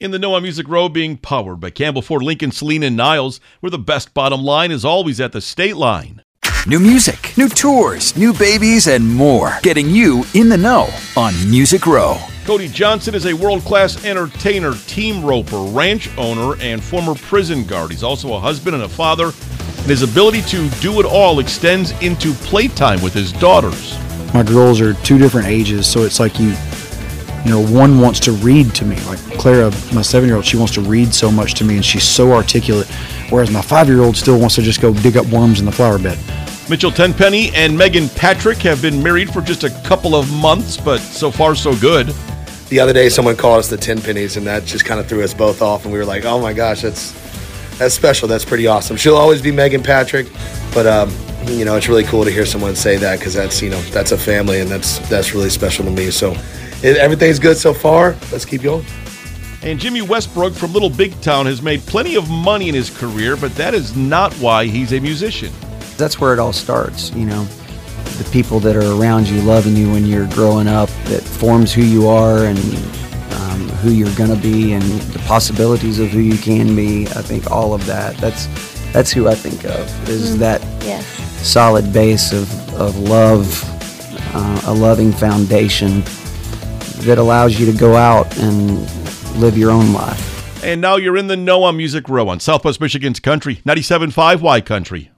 In the Know On Music Row being powered by Campbell Ford Lincoln, Selena, and Niles, where the best bottom line is always at the state line. New music, new tours, new babies, and more. Getting you in the know on Music Row. Cody Johnson is a world class entertainer, team roper, ranch owner, and former prison guard. He's also a husband and a father, and his ability to do it all extends into playtime with his daughters. My girls are two different ages, so it's like you you know, one wants to read to me. Like Clara, my seven year old, she wants to read so much to me and she's so articulate. Whereas my five year old still wants to just go dig up worms in the flower bed. Mitchell Tenpenny and Megan Patrick have been married for just a couple of months, but so far so good. The other day, someone called us the Tenpennies, and that just kind of threw us both off. And we were like, "Oh my gosh, that's that's special. That's pretty awesome." She'll always be Megan Patrick, but um, you know, it's really cool to hear someone say that because that's you know that's a family, and that's that's really special to me. So it, everything's good so far. Let's keep going. And Jimi Westbrook from Little Big Town has made plenty of money in his career, but that is not why he's a musician. That's where it all starts, you know. The people that are around you, loving you when you're growing up, that forms who you are and um, who you're going to be, and the possibilities of who you can be. I think all of that. That's that's who I think of. Is mm. that yes. solid base of of love, uh, a loving foundation that allows you to go out and live your own life. And now you're in the know on Music Row on Southwest Michigan's Country, 97.5 Y Country.